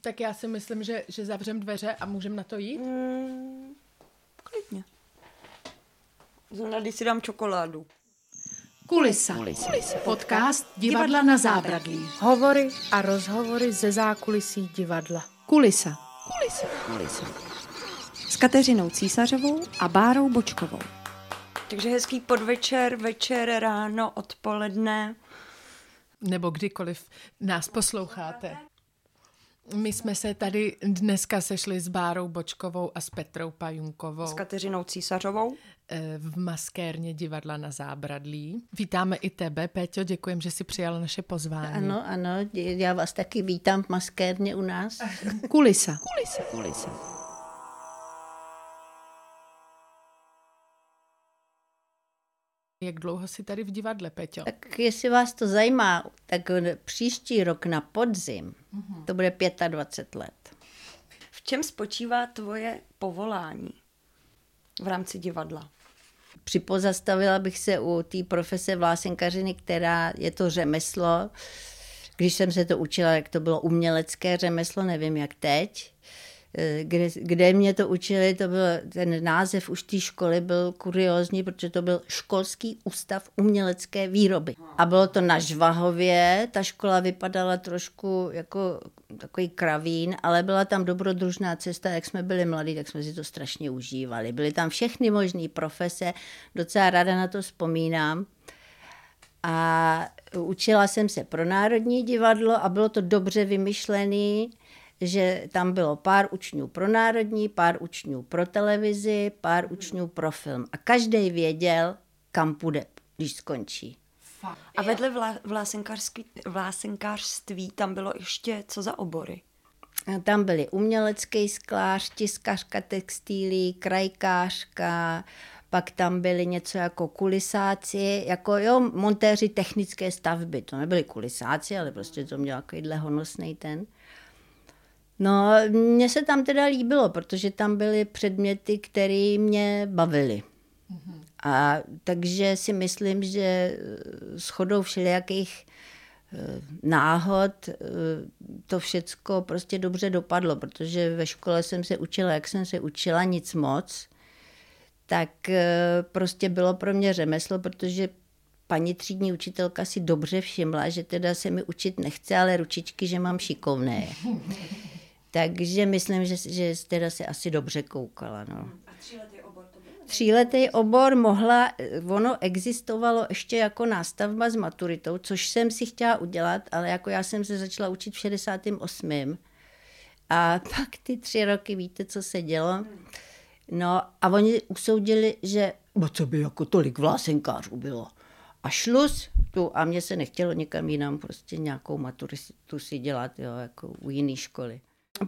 Tak já si myslím, že, že zavřem dveře a můžeme na to jít. Mm, klidně. Zrovna, když si dám čokoládu. Kulisa. Kulisa. Podcast Divadla na zábradlí. Hovory a rozhovory ze zákulisí divadla. Kulisa. Kulisa. Kulisa. S Kateřinou Císařovou a Bárou Bočkovou. Takže hezký podvečer, večer, ráno, odpoledne. Nebo kdykoliv nás posloucháte. My jsme se tady dneska sešli s Bárou Bočkovou a s Petrou Pajunkovou. S Kateřinou Císařovou. Eh, v maskérně divadla na Zábradlí. Vítáme i tebe, Péťo, děkujem, že jsi přijal naše pozvání. Ano, ano, já vás taky vítám v maskérně u nás. Kulisa. Kulisa. Kulisa. Jak dlouho jsi tady v divadle, Peťo? Tak jestli vás to zajímá, tak příští rok na podzim, uh-huh. to bude 25 let. V čem spočívá tvoje povolání v rámci divadla? Připozastavila bych se u té profese vlásenkařiny, která je to řemeslo. Když jsem se to učila, jak to bylo umělecké řemeslo, nevím jak teď kde, kde mě to učili, to byl ten název už té školy byl kuriózní, protože to byl školský ústav umělecké výroby. A bylo to na Žvahově, ta škola vypadala trošku jako takový kravín, ale byla tam dobrodružná cesta, jak jsme byli mladí, tak jsme si to strašně užívali. Byly tam všechny možné profese, docela ráda na to vzpomínám. A učila jsem se pro Národní divadlo a bylo to dobře vymyšlený že tam bylo pár učňů pro národní, pár učňů pro televizi, pár učňů pro film. A každý věděl, kam půjde, když skončí. A vedle vlá, vlásenkářství tam bylo ještě co za obory? Tam byly umělecký sklář, tiskařka textilí, krajkářka, pak tam byly něco jako kulisáci, jako jo, montéři technické stavby. To nebyly kulisáci, ale prostě to měl takovýhle honosný ten. No, mně se tam teda líbilo, protože tam byly předměty, které mě bavily. Mm-hmm. A takže si myslím, že shodou všelijakých eh, náhod eh, to všecko prostě dobře dopadlo, protože ve škole jsem se učila, jak jsem se učila, nic moc, tak eh, prostě bylo pro mě řemeslo, protože paní třídní učitelka si dobře všimla, že teda se mi učit nechce, ale ručičky, že mám šikovné. Takže myslím, že, že teda se asi dobře koukala. No. A tříletý obor to byl? Tříletý obor mohla, ono existovalo ještě jako nástavba s maturitou, což jsem si chtěla udělat, ale jako já jsem se začala učit v 68. A pak ty tři roky, víte, co se dělo? No a oni usoudili, že bo co by jako tolik vlásenkářů bylo. A šlus tu, a mně se nechtělo někam jinam prostě nějakou maturitu si dělat, jo, jako u jiné školy.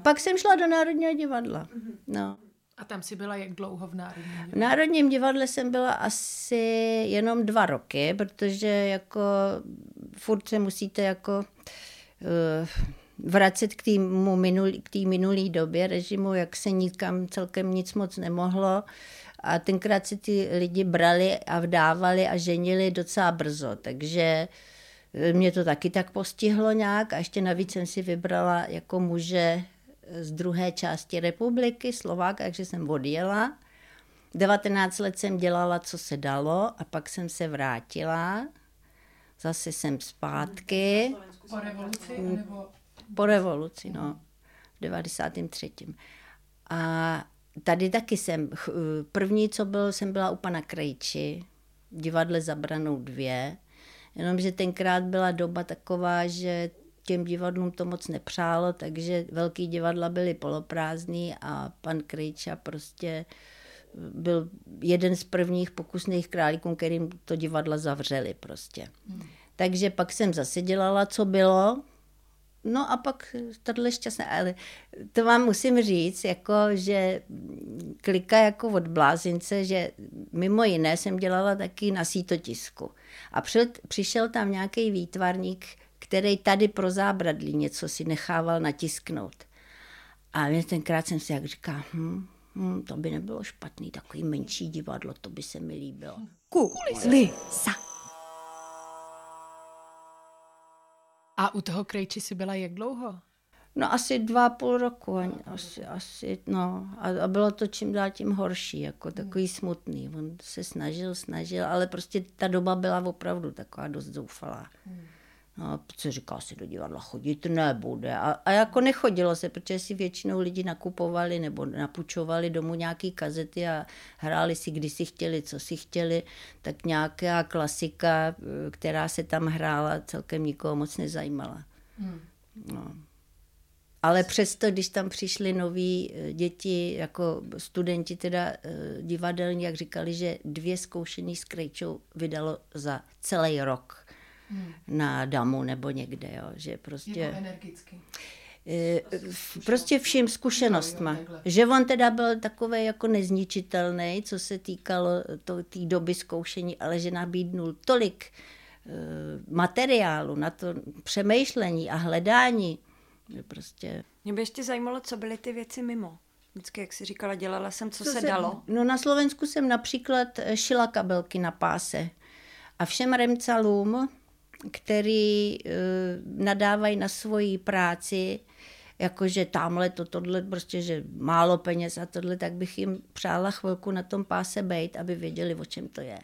Pak jsem šla do Národního divadla. No. A tam si byla jak dlouho v Národním divadle? V Národním divadle jsem byla asi jenom dva roky, protože jako furt se musíte jako uh, vracet k té minulý, k minulý době režimu, jak se nikam celkem nic moc nemohlo. A tenkrát si ty lidi brali a vdávali a ženili docela brzo, takže mě to taky tak postihlo nějak a ještě navíc jsem si vybrala jako muže z druhé části republiky, Slovák, takže jsem odjela. 19 let jsem dělala, co se dalo a pak jsem se vrátila. Zase jsem zpátky. Po revoluci? Nebo... Po revoluci, no. V 93. A tady taky jsem, první, co byl, jsem byla u pana Krejči, v divadle Zabranou dvě, jenomže tenkrát byla doba taková, že těm divadlům to moc nepřálo, takže velký divadla byly poloprázdný a pan Krejča prostě byl jeden z prvních pokusných králíků, kterým to divadla zavřeli prostě. Hmm. Takže pak jsem zase dělala, co bylo, No a pak tohle šťastné, ale to vám musím říct, jako, že klika jako od blázince, že mimo jiné jsem dělala taky na sítotisku. A přišel tam nějaký výtvarník, který tady pro zábradlí něco si nechával natisknout. A tenkrát jsem si jak říká, hm, hm, to by nebylo špatný, takový menší divadlo, to by se mi líbilo. Kulisa. A u toho krejči si byla jak dlouho? No asi dva a půl roku, asi, asi no. A, a bylo to čím dál tím horší, jako takový smutný. On se snažil, snažil, ale prostě ta doba byla opravdu taková dost zoufalá. No, protože říká si do divadla chodit nebude. A, a jako nechodilo se, protože si většinou lidi nakupovali nebo napučovali domů nějaký kazety a hráli si, kdy si chtěli, co si chtěli. Tak nějaká klasika, která se tam hrála, celkem nikoho moc nezajímala. Hmm. No. Ale přesto, když tam přišli noví eh, děti, jako studenti teda eh, divadelní, jak říkali, že dvě zkoušení s Krejčou vydalo za celý rok hmm. na damu nebo někde, jo, že prostě... Jako energicky. Eh, prostě vším zkušenostma. Že on teda byl takový jako nezničitelný, co se týkalo té doby zkoušení, ale že nabídnul tolik materiálu na to přemýšlení a hledání, že prostě... Mě by ještě zajímalo, co byly ty věci mimo. Vždycky, jak jsi říkala, dělala jsem, co, co se, se dalo. No na Slovensku jsem například eh, šila kabelky na páse. A všem remcalům, který uh, nadávají na svoji práci, jakože tamhle to, tohle, prostě, že málo peněz a tohle, tak bych jim přála chvilku na tom páse bejt, aby věděli, o čem to je.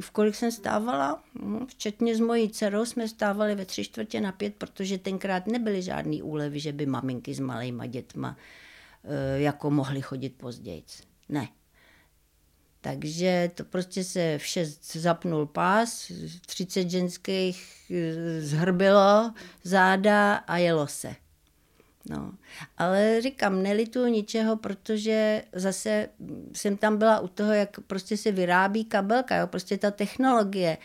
V kolik jsem stávala, hm, včetně s mojí dcerou, jsme stávali ve tři čtvrtě na pět, protože tenkrát nebyly žádný úlevy, že by maminky s malýma dětma eh, jako mohly chodit později. Ne. Takže to prostě se v šest zapnul pás, 30 ženských eh, zhrbilo záda a jelo se. No, ale říkám, nelituju ničeho, protože zase jsem tam byla u toho, jak prostě se vyrábí kabelka, jo, prostě ta technologie.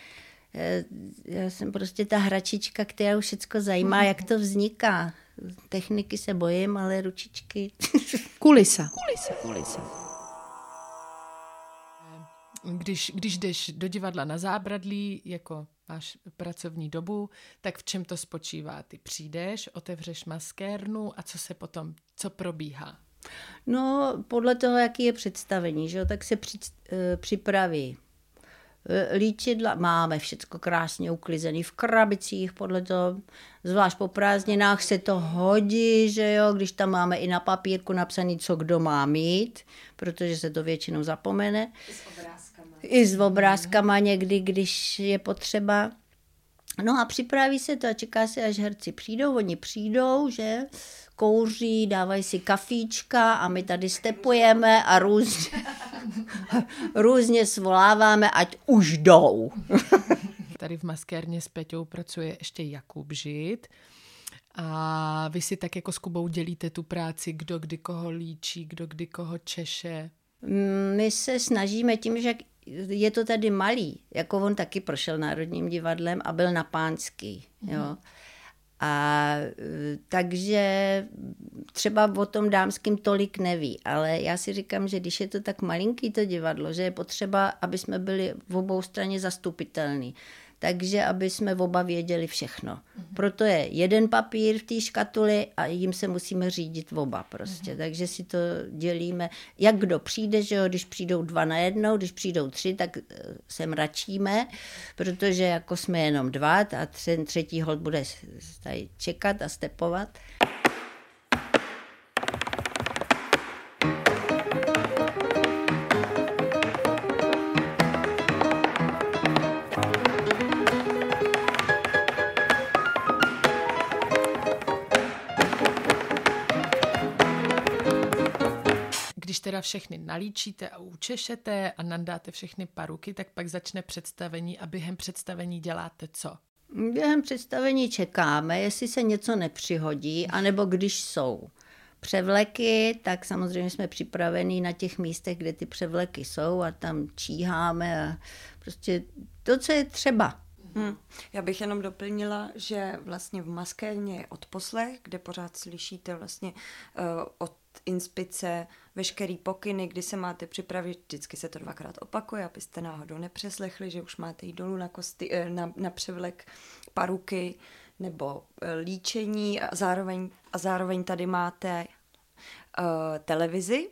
Eh, já jsem prostě ta hračička, která už všechno zajímá, jak to vzniká. Techniky se bojím, ale ručičky. Kulisa. Kulisa. Kulisa když, když jdeš do divadla na zábradlí, jako máš pracovní dobu, tak v čem to spočívá? Ty přijdeš, otevřeš maskérnu a co se potom, co probíhá? No, podle toho, jaký je představení, že jo, tak se při, e, připraví e, líčidla, máme všechno krásně uklizený v krabicích, podle toho, zvlášť po prázdninách se to hodí, že jo, když tam máme i na papírku napsaný, co kdo má mít, protože se to většinou zapomene. I s obrázkama někdy, když je potřeba. No a připraví se to a čeká se, až herci přijdou. Oni přijdou, že kouří, dávají si kafíčka a my tady stepujeme a různě, různě svoláváme, ať už jdou. tady v maskérně s Peťou pracuje ještě Jakub Žid. A vy si tak jako s Kubou dělíte tu práci, kdo kdy koho líčí, kdo kdy koho češe. My se snažíme tím, že je to tady malý, jako on taky prošel Národním divadlem a byl na pánský, mm. jo. A takže třeba o tom dámským tolik neví, ale já si říkám, že když je to tak malinký to divadlo, že je potřeba, aby jsme byli v obou straně zastupitelní takže aby jsme oba věděli všechno. Proto je jeden papír v té škatuli a jim se musíme řídit oba prostě. Mm-hmm. Takže si to dělíme, jak kdo přijde, že jo, když přijdou dva na jednou, když přijdou tři, tak eh, se mračíme, protože jako jsme jenom dva a třetí hod bude tady čekat a stepovat. Teda všechny nalíčíte a učešete a nandáte všechny paruky, tak pak začne představení a během představení děláte co? Během představení čekáme, jestli se něco nepřihodí, anebo když jsou převleky, tak samozřejmě jsme připravení na těch místech, kde ty převleky jsou a tam číháme a prostě to, co je třeba. Hmm. Já bych jenom doplnila, že vlastně v maskérně je odposlech, kde pořád slyšíte vlastně uh, od inspice veškerý pokyny, kdy se máte připravit, vždycky se to dvakrát opakuje, abyste náhodou nepřeslechli, že už máte jít dolů na, kosti, eh, na, na převlek paruky nebo eh, líčení a zároveň, a zároveň tady máte uh, televizi,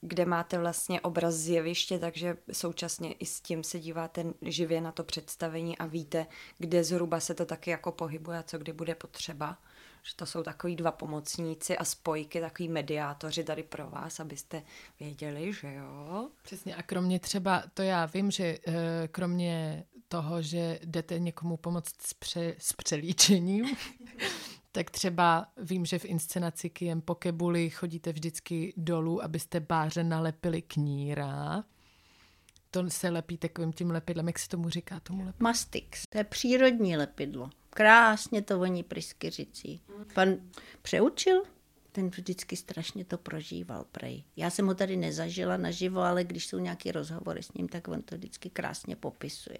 kde máte vlastně obraz z jeviště, takže současně i s tím se díváte živě na to představení a víte, kde zhruba se to taky jako pohybuje a co kdy bude potřeba. Že to jsou takový dva pomocníci a spojky, takový mediátoři tady pro vás, abyste věděli, že jo. Přesně a kromě třeba, to já vím, že eh, kromě toho, že jdete někomu pomoct s, pře, s přelíčením, tak třeba vím, že v inscenaci Kiem Pokebuli chodíte vždycky dolů, abyste báře nalepili kníra. To se lepí takovým tím lepidlem, jak se tomu říká? Tomu lepidlu? Mastix, to je přírodní lepidlo. Krásně to voní pryskyřicí. Pan přeučil? Ten vždycky strašně to prožíval, prej. Já jsem ho tady nezažila naživo, ale když jsou nějaké rozhovory s ním, tak on to vždycky krásně popisuje.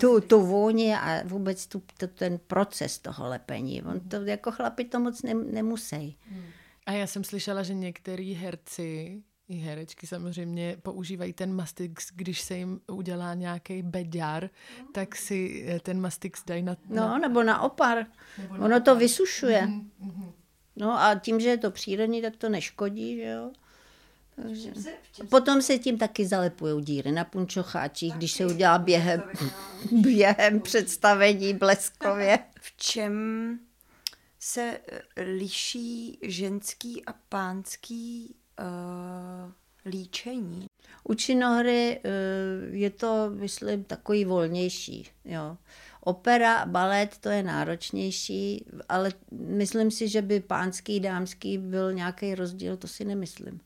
tu, tu vůni a vůbec tu, tu, ten proces toho lepení. On to jako chlapi to moc ne, nemusí. A já jsem slyšela, že některý herci i herečky samozřejmě používají ten mastix, když se jim udělá nějaký beďar, tak si eh, ten mastix dají na... No, nebo na opar. Nebo ono to vysušuje. Mm-hmm. No a tím, že je to přírodní, tak to neškodí, že jo. Takže. Potom se tím taky zalepují díry na punčocháčích, když se udělá během, během představení bleskově. V čem se eh, liší ženský a pánský uh, líčení? U činohry uh, je to, myslím, takový volnější. Jo. Opera, balet, to je náročnější, ale myslím si, že by pánský, dámský byl nějaký rozdíl, to si nemyslím.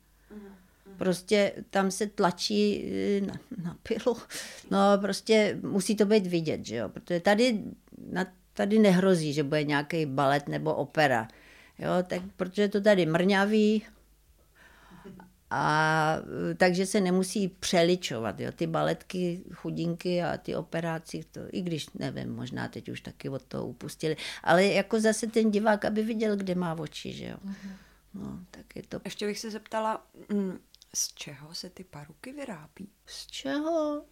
Prostě tam se tlačí na, na pilu. No prostě musí to být vidět, že jo? Protože tady, na, tady nehrozí, že bude nějaký balet nebo opera. Jo, tak protože to tady mrňavý, a takže se nemusí přeličovat. Jo. Ty baletky, chudinky a ty operáci, to, i když nevím, možná teď už taky od toho upustili. Ale jako zase ten divák, aby viděl, kde má oči, že jo. No, tak je to... Ještě bych se zeptala, mm, z čeho se ty paruky vyrábí? Z čeho?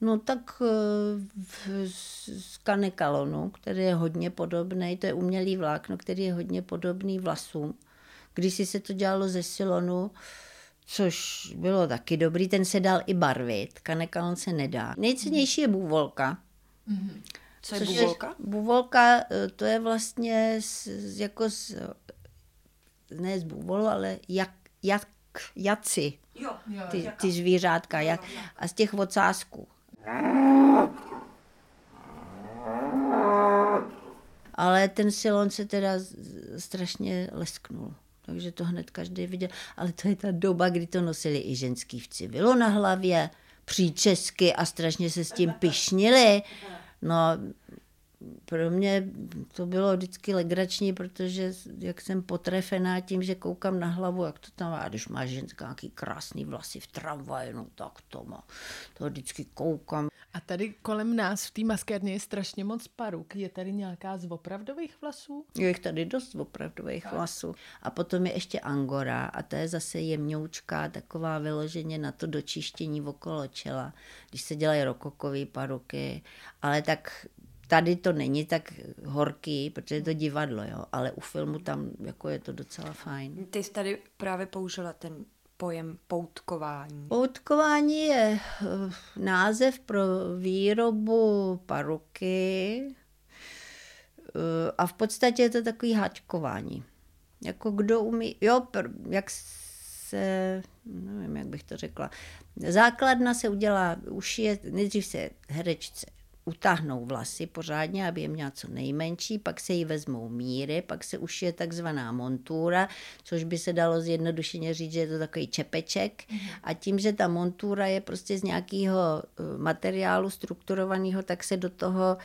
No tak eh, z kanekalonu, který je hodně podobný, to je umělý vlákno, který je hodně podobný vlasům. Když si se to dělalo ze silonu, což bylo taky dobrý, ten se dal i barvit, kanekalon se nedá. Nejcennější je buvolka. Mm-hmm. Co je buvolka? Je, buvolka, eh, to je vlastně z, jako z, ne z buvolu, ale jak, jak, jaci. Jo, jo, ty, ty zvířátka. Jak, a z těch ocásků. Ale ten silon se teda strašně lesknul takže to hned každý viděl. Ale to je ta doba, kdy to nosili i ženský v civilu na hlavě, příčesky a strašně se s tím pišnili. No, pro mě to bylo vždycky legrační, protože jak jsem potrefená tím, že koukám na hlavu, jak to tam má, a když má ženská nějaký krásný vlasy v tramvaji, no tak to má, to vždycky koukám. A tady kolem nás v té maskérně je strašně moc paruk. Je tady nějaká z opravdových vlasů? Je jich tady dost z opravdových tak. vlasů. A potom je ještě angora a to je zase jemňoučká, taková vyloženě na to dočištění okolo čela, když se dělají rokokové paruky. Ale tak Tady to není tak horký, protože je to divadlo, jo, ale u filmu tam jako je to docela fajn. Ty jsi tady právě použila ten pojem poutkování. Poutkování je eh, název pro výrobu paruky eh, a v podstatě je to takový hačkování. Jako kdo umí, jo, jak se, nevím, jak bych to řekla, základna se udělá, už je, nejdřív se herečce utáhnou vlasy pořádně, aby je měla co nejmenší, pak se jí vezmou míry, pak se ušije takzvaná montura, což by se dalo zjednodušeně říct, že je to takový čepeček. A tím, že ta montura je prostě z nějakého eh, materiálu strukturovaného, tak se do toho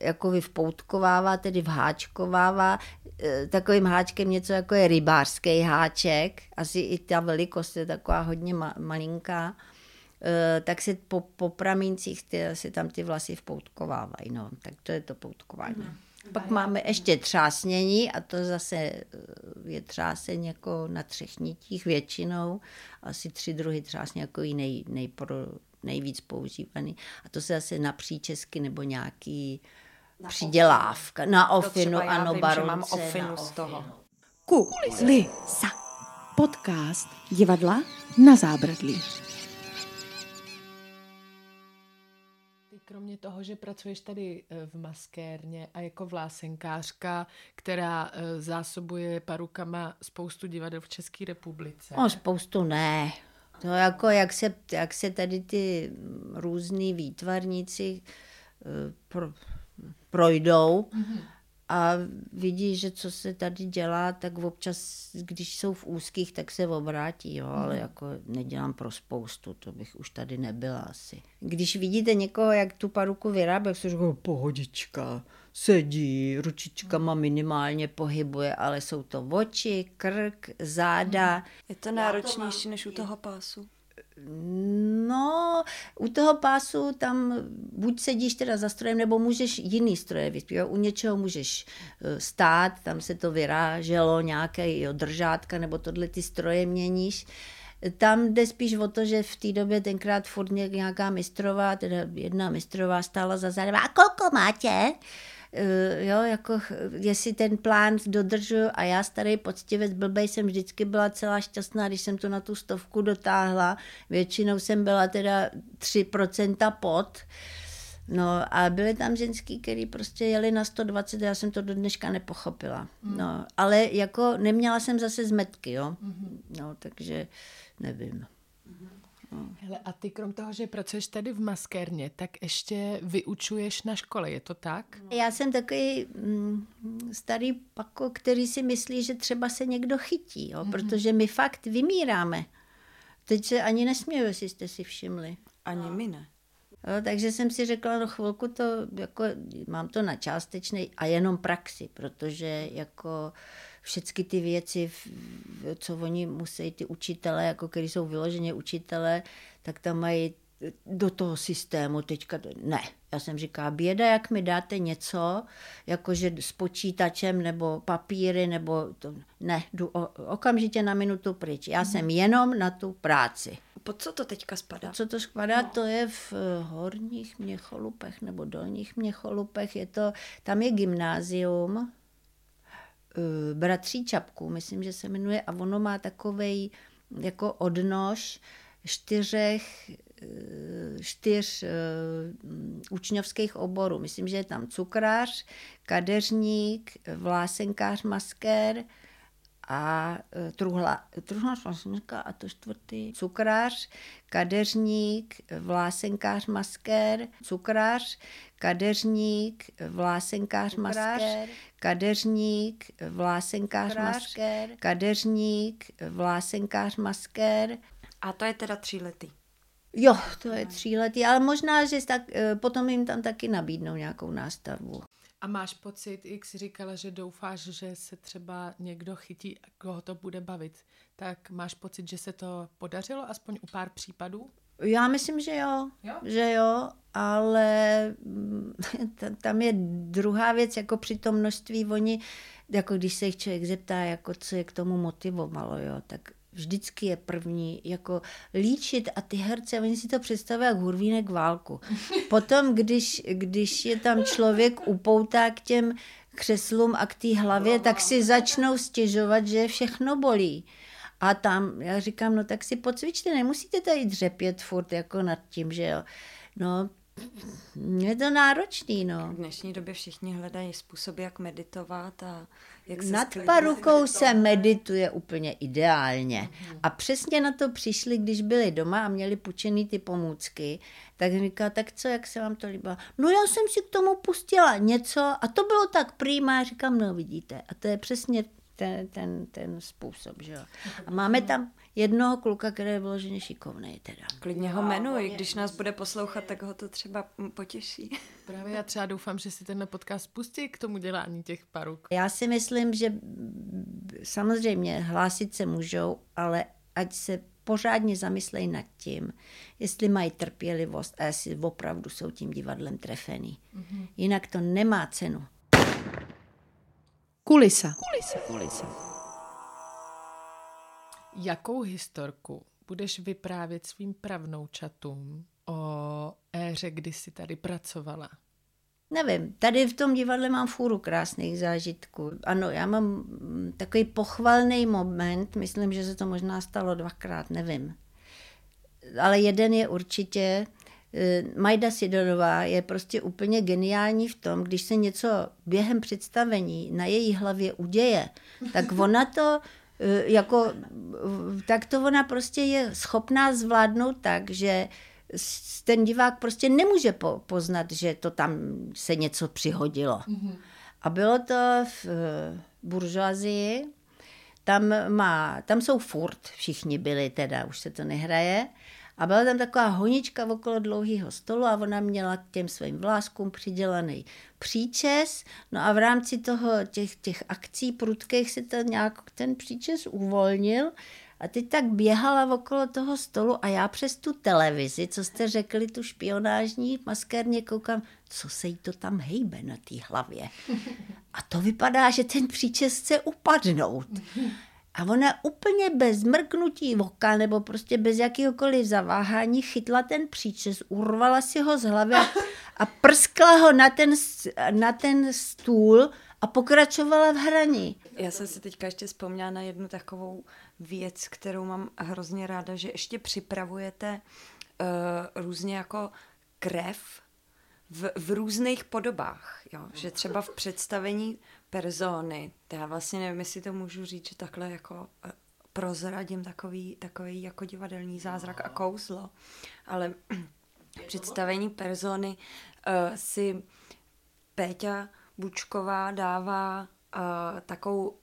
jako vpoutkovává, tedy vháčkovává, eh, takovým háčkem něco jako je rybářský háček, asi i ta velikost je taková hodně malinká. Eh, tak se po, po pramíncích ty, se tam ty vlasy vpoutkovávají. No. Tak to je to poutkování. Mm. Pak máme ještě třásnění a to zase eh, je třáseň jako na třech nitích většinou. Asi tři druhy třásně jako i nej, nejpro, nejvíc používaný. A to se zase na příčesky nebo nějaký na přidělávka. Na ofinu, ano, vím, baronce. mám ofinu z toho. Kulisa. Podcast divadla na zábradlí. Kromě toho, že pracuješ tady eh, v maskérně a jako vlásenkářka, která eh, zásobuje parukama spoustu divadel v České republice. No, spoustu ne. To jako, jak se, jak se tady ty různý výtvarníci eh, pro, projdou, mm-hmm a vidí, že co se tady dělá, tak občas, když jsou v úzkých, tak se obrátí, jo, ale mhm. jako nedělám pro spoustu, to bych už tady nebyla asi. Když vidíte někoho, jak tu paruku vyrábí, se říká, pohodička, sedí, ručičkama minimálně pohybuje, ale jsou to oči, krk, záda. Je to náročnější než u toho pásu? No, u toho pásu tam buď sedíš teda za strojem, nebo můžeš jiný stroje vyspívat. U něčeho můžeš eh, stát, tam se to vyráželo, nějaké jo, držátka, nebo tohle ty stroje měníš. Tam jde spíš o to, že v té době tenkrát furt nějaká mistrová, teda jedna mistrová stála za zádem. A kolko máte? Eh, jo, jako jestli ten plán dodržuju a já starý poctivec blbej jsem vždycky byla celá šťastná, když jsem to na tu stovku dotáhla. Většinou jsem byla teda 3% pod. No a byly tam ženský, který prostě jeli na 120, já jsem to do dneška nepochopila. Mm. No, ale jako neměla jsem zase zmetky, jo. Mm-hmm. No, takže nevím. Hmm. Hele, a ty krom toho, že pracuješ tady v maskérně, tak ještě vyučuješ na škole, je to tak? Já jsem takový mm, starý pako, který si myslí, že třeba se někdo chytí, jo, mm-hmm. protože my fakt vymíráme. Teď se ani nesměju, jestli jste si všimli. Ani my ne. Jo, takže jsem si řekla, no chvilku to, jako, mám to na částečný a jenom praxi, protože jako všechny ty věci, co oni musí, ty učitele, jako který jsou vyloženě učitele, tak tam mají do toho systému teďka, ne. Já jsem říká, běda, jak mi dáte něco, jakože s počítačem nebo papíry, nebo to, ne, jdu o, okamžitě na minutu pryč. Já mm. jsem jenom na tu práci. Pod co to teďka spadá? Pod co to spadá, no. to je v eh, horních Měcholupech nebo dolních Měcholupech, je to, tam je gymnázium, bratří Čapků, myslím, že se jmenuje, a ono má takovej jako odnož čtyřech eh, čtyř uh, učňovských oborů. Myslím, že je tam cukrář, kadeřník, vlásenkář, maskér, a e, truhla, truhla a to čtvrtý cukrář, kadeřník, vlásenkář, maskér, cukrář, kadeřník, vlásenkář, maskér, kadeřník, vlásenkář, maskér, kadeřník, vlásenkář, maskér. A to je teda tři lety. Jo, to je tříletý, ale možná, že tak, e, potom jim tam taky nabídnou nějakou nástavbu. A máš pocit, jak jsi říkala, že doufáš, že se třeba někdo chytí, koho to bude bavit, tak máš pocit, že se to podařilo aspoň u pár případů? Já myslím, že jo, jo? že jo, ale mm, tam je druhá věc, jako při tom množství, oni, jako když se jich člověk zeptá, jako co je k tomu motivovalo, jo, tak vždycky je první, jako líčit a ty herce, oni si to představují jak hurvínek válku. Potom, když, když je tam člověk upoutá k těm křeslům a k té hlavě, tak si začnou stěžovat, že všechno bolí. A tam, já říkám, no tak si pocvičte, nemusíte tady dřepět furt jako nad tím, že jo. No, je to náročný, no. V dnešní době všichni hledají způsoby, jak meditovat a jak se Nad parukou se medituje úplně ideálně. Mm-hmm. A přesně na to přišli, když byli doma a měli půjčený ty pomůcky, tak říká, tak co, jak se vám to líbilo? No já jsem si k tomu pustila něco a to bylo tak prýma, říkám, no vidíte. A to je přesně ten, ten, ten způsob, že jo. A máme tam jednoho kluka, který je vyloženě šikovný teda. Klidně ho jmenuj, když nás bude poslouchat, tak ho to třeba potěší. Právě já třeba doufám, že si tenhle podcast pustí k tomu dělání těch paruk. Já si myslím, že samozřejmě hlásit se můžou, ale ať se pořádně zamyslej nad tím, jestli mají trpělivost a jestli opravdu jsou tím divadlem trefený. Mm-hmm. Jinak to nemá cenu. Kulisa. Kulisa. Kulisa. Jakou historku budeš vyprávět svým pravnoučatům o éře, kdy jsi tady pracovala? Nevím, tady v tom divadle mám fůru krásných zážitků. Ano, já mám takový pochvalný moment, myslím, že se to možná stalo dvakrát, nevím. Ale jeden je určitě, Majda Sidorová je prostě úplně geniální v tom, když se něco během představení na její hlavě uděje, tak ona to eh, jako, tak to ona prostě je schopná zvládnout tak, že ten divák prostě nemůže po, poznat, že to tam se něco přihodilo. Mm-hmm. A bylo to v eh, buržoazii, tam, má, tam jsou furt, všichni byli teda, už se to nehraje, a byla tam taková honička okolo dlouhého stolu a ona měla k těm svým vláskům přidělaný příčes. No a v rámci toho těch, těch akcí prudkých se to nějak ten příčes uvolnil a teď tak běhala okolo toho stolu a já přes tu televizi, co jste řekli, tu špionážní maskérně koukám, co se jí to tam hejbe na té hlavě. A to vypadá, že ten příčes chce upadnout. A ona úplně bez mrknutí oka nebo prostě bez jakéhokoliv zaváhání chytla ten příčes, urvala si ho z hlavy a, a prskla ho na ten, na ten stůl a pokračovala v hraní. Já jsem si teďka ještě vzpomněla na jednu takovou věc, kterou mám hrozně ráda, že ještě připravujete uh, různě jako krev v, v různých podobách. Jo? Že třeba v představení persony, já vlastně nevím, jestli to můžu říct, že takhle jako uh, prozradím takový, takový jako divadelní zázrak a kouzlo, ale představení persony uh, si Péťa Bučková dává uh, takovou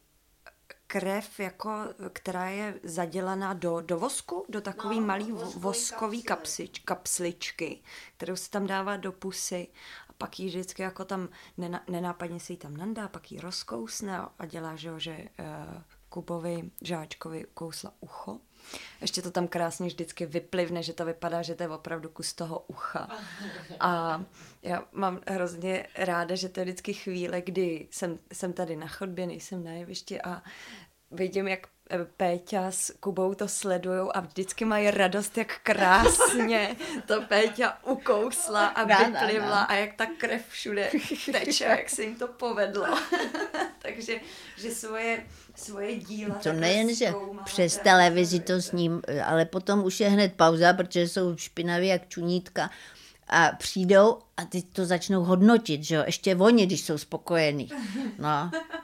krev, jako, která je zadělaná do, do vosku, do takový no, malý voskový kapsič, kapsličky, kterou se tam dává do pusy pak ji vždycky jako tam nená, nenápadně se jí tam nandá, pak ji rozkousne a dělá, že, že uh, Kubovi Žáčkovi kousla ucho. Ještě to tam krásně vždycky vyplivne, že to vypadá, že to je opravdu kus toho ucha. A já mám hrozně ráda, že to je vždycky chvíle, kdy jsem, jsem tady na chodbě, nejsem na jevišti a vidím, jak Péťa s Kubou to sledujou a vždycky mají radost, jak krásně to Péťa ukousla a vyplivla a jak ta krev všude teče, jak se jim to povedlo. Takže, že svoje, svoje díla... To nejen, že přes televizi to s ním, ale potom už je hned pauza, protože jsou špinaví jak čunítka a přijdou a ty to začnou hodnotit, že jo, ještě oni, když jsou spokojení. No,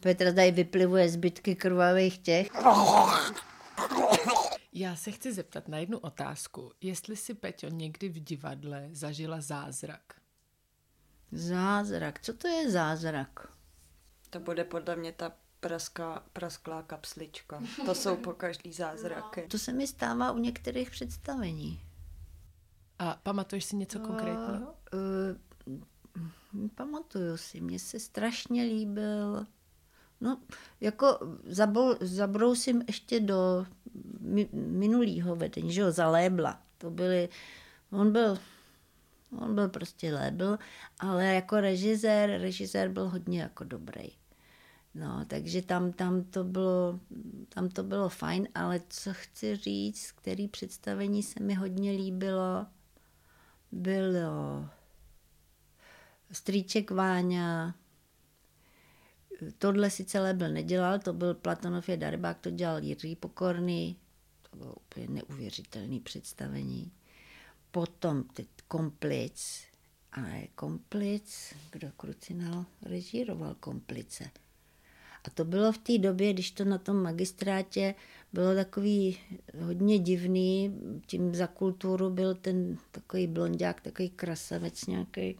Petra tady vyplivuje zbytky krvavých těch. Já se chci zeptat na jednu otázku. Jestli si, Peťo, někdy v divadle zažila zázrak? Zázrak? Co to je zázrak? To bude podle mě ta praská, prasklá kapslička. To jsou po každý zázraky. To se mi stává u některých představení. A pamatuješ si něco konkrétního? Uh, pamatuju si, mně se strašně líbil, no jako zabol, zabrousím ještě do mi, minulého vedení, že jo, za Lébla. To byly, on byl, on byl prostě Lébl, ale jako režisér, režisér byl hodně jako dobrý. No, takže tam, tam, to bylo, tam to bylo fajn, ale co chci říct, který představení se mi hodně líbilo, byl strýček Váňa, tohle si celé byl nedělal, to byl Platonov je Darbák, to dělal Jiří Pokorný, to bylo úplně neuvěřitelné představení. Potom teď Komplic, ale Komplic, kdo Krucinal režíroval Komplice. A to bylo v té době, když to na tom magistrátě bylo takový hodně divný, tím za kulturu byl ten takový blondák, takový krasavec nějaký.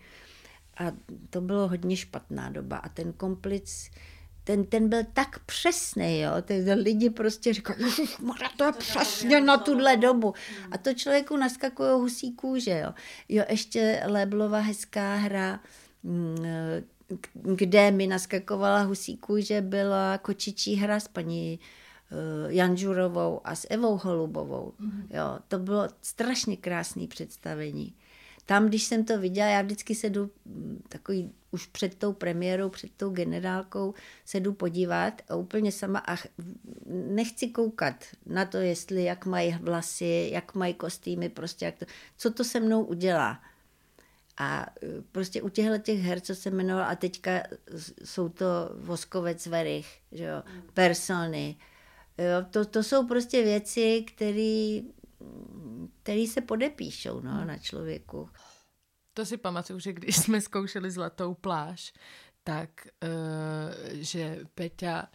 A to bylo hodně špatná doba. A ten komplic, ten, ten byl tak přesný, jo. Ty lidi prostě říkají, to je přesně na tuhle dobu. A to člověku naskakuje husí kůže, jo. Jo, ještě Leblova hezká hra, mm, kde mi naskakovala husí kůže, byla kočičí hra s paní uh, Janžurovou a s Evou Holubovou. Mm-hmm. Jo, to bylo strašně krásné představení. Tam, když jsem to viděla, já vždycky se jdu mm, takový už před tou premiérou, před tou generálkou se jdu podívat a úplně sama a nechci koukat na to, jestli jak mají vlasy, jak mají kostýmy, prostě jak to, co to se mnou udělá. A e, prostě u těchto těch her, co se jmenoval, a teďka jsou to Voskovec Verich, že jo, persony, jo, to, to jsou prostě věci, které který se podepíšou no, na člověku. To si pamatuju, že když jsme zkoušeli Zlatou pláž, tak, uh, že Peťa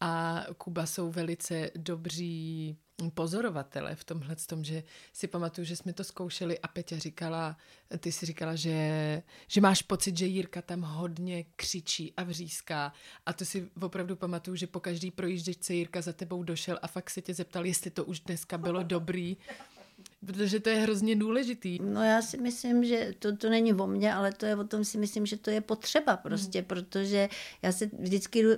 a Kuba jsou velice dobří pozorovatele v tomhle tom, že si pamatuju, že jsme to zkoušeli a Peťa říkala, ty si říkala, že, že máš pocit, že Jirka tam hodně křičí a vříská a to si opravdu pamatuju, že po každý projížděčce Jirka za tebou došel a fakt se tě zeptal, jestli to už dneska bylo dobrý Protože to je hrozně důležitý. No já si myslím, že to, to není o mně, ale to je o tom si myslím, že to je potřeba prostě, mm. protože já se vždycky jdu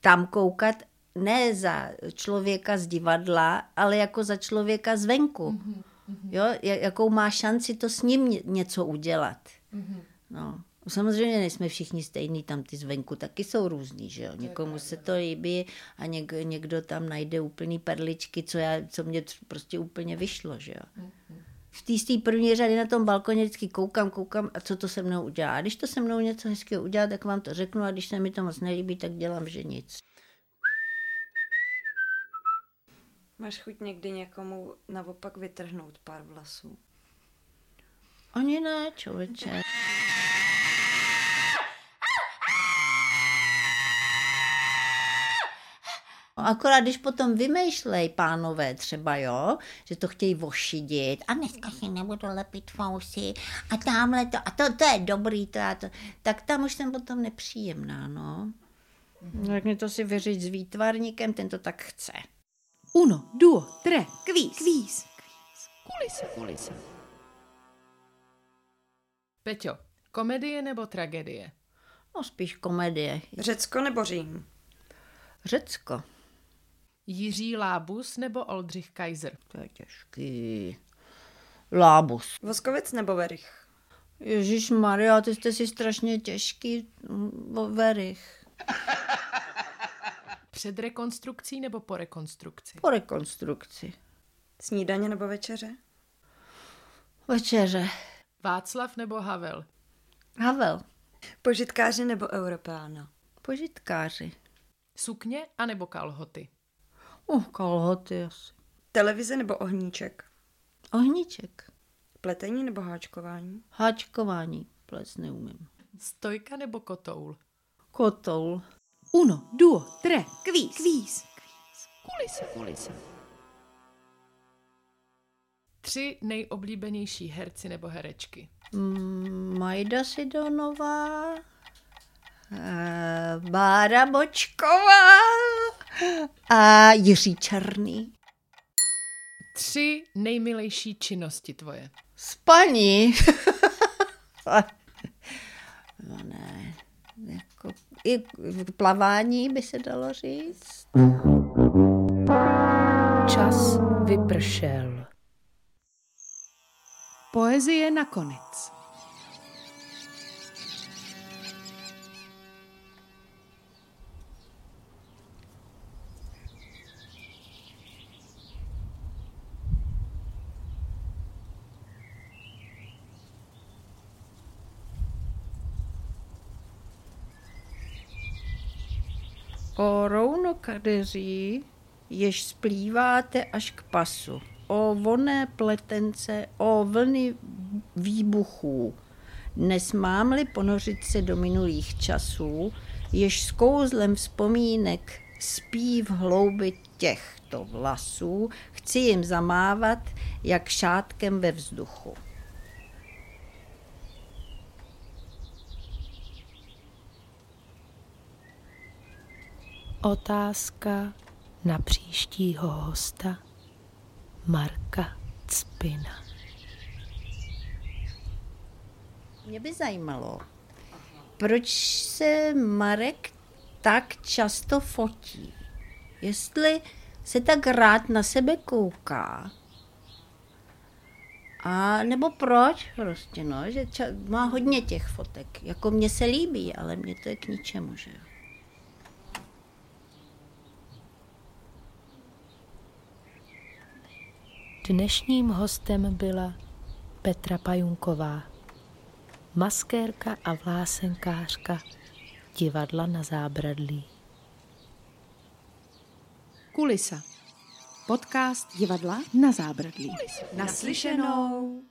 tam koukat ne za člověka z divadla, ale jako za člověka zvenku. Mm-hmm. Jo, jakou má šanci to s ním něco udělat. Mm-hmm. No. Samozřejmě nejsme všichni stejní, tam ty zvenku taky jsou různý, že jo. Někomu se to líbí a něk, někdo tam najde úplný perličky, co, já, co mě prostě úplně vyšlo, že jo. V té první řady na tom balkoně vždycky koukám, koukám a co to se mnou udělá. A když to se mnou něco hezkého udělá, tak vám to řeknu a když se mi to moc nelíbí, tak dělám, že nic. Máš chuť někdy někomu naopak vytrhnout pár vlasů? Ani ne, člověče. Akorát když potom vymýšlej pánové třeba, jo, že to chtějí vošidit a dneska si nebudu lepit fousy a tamhle to, a to, to je dobrý, to, a to, tak tam už jsem potom nepříjemná, no. Tak mi to si vyřiď s výtvarníkem, ten to tak chce. Uno, duo, tre, kvíz, kvíz. Kulise, kulise. Peťo, komedie nebo tragédie? No spíš komedie. Řecko nebo Řím? Řecko. Jiří Lábus nebo Oldřich Kaiser? To je těžký. Lábus. Voskovec nebo Verich? Ježíš Maria, ty jste si strašně těžký. Verich. Před rekonstrukcí nebo po rekonstrukci? Po rekonstrukci. Snídaně nebo večeře? Večeře. Václav nebo Havel? Havel. Požitkáři nebo Europeána? Požitkáři. Sukně a nebo kalhoty? Uh, kalhoty asi. Televize nebo ohníček? Ohníček. Pletení nebo háčkování? Háčkování. Plec neumím. Stojka nebo kotoul? Kotoul. Uno, duo, tre, kvíz. Kvíz. Kulise. Kulise. Tři nejoblíbenější herci nebo herečky. Mm, Majda Sidonová, eh, Bára Bočková a Jiří Černý. Tři nejmilejší činnosti tvoje. Spaní. no ne, i plavání by se dalo říct. Čas vypršel. Poezie nakonec. O rounokadeří, jež splýváte až k pasu, o voné pletence, o vlny výbuchů. Dnes mám-li ponořit se do minulých časů, jež s kouzlem vzpomínek spí v hloubi těchto vlasů, chci jim zamávat jak šátkem ve vzduchu. Otázka na příštího hosta Marka Cpina. Mě by zajímalo, proč se Marek tak často fotí. Jestli se tak rád na sebe kouká. A nebo proč prostě, no, že ča- má hodně těch fotek. Jako mně se líbí, ale mně to je k ničemu, že jo. Dnešním hostem byla Petra Pajunková, maskérka a vlásenkářka divadla na zábradlí. Kulisa. Podcast divadla na zábradlí. Naslyšenou.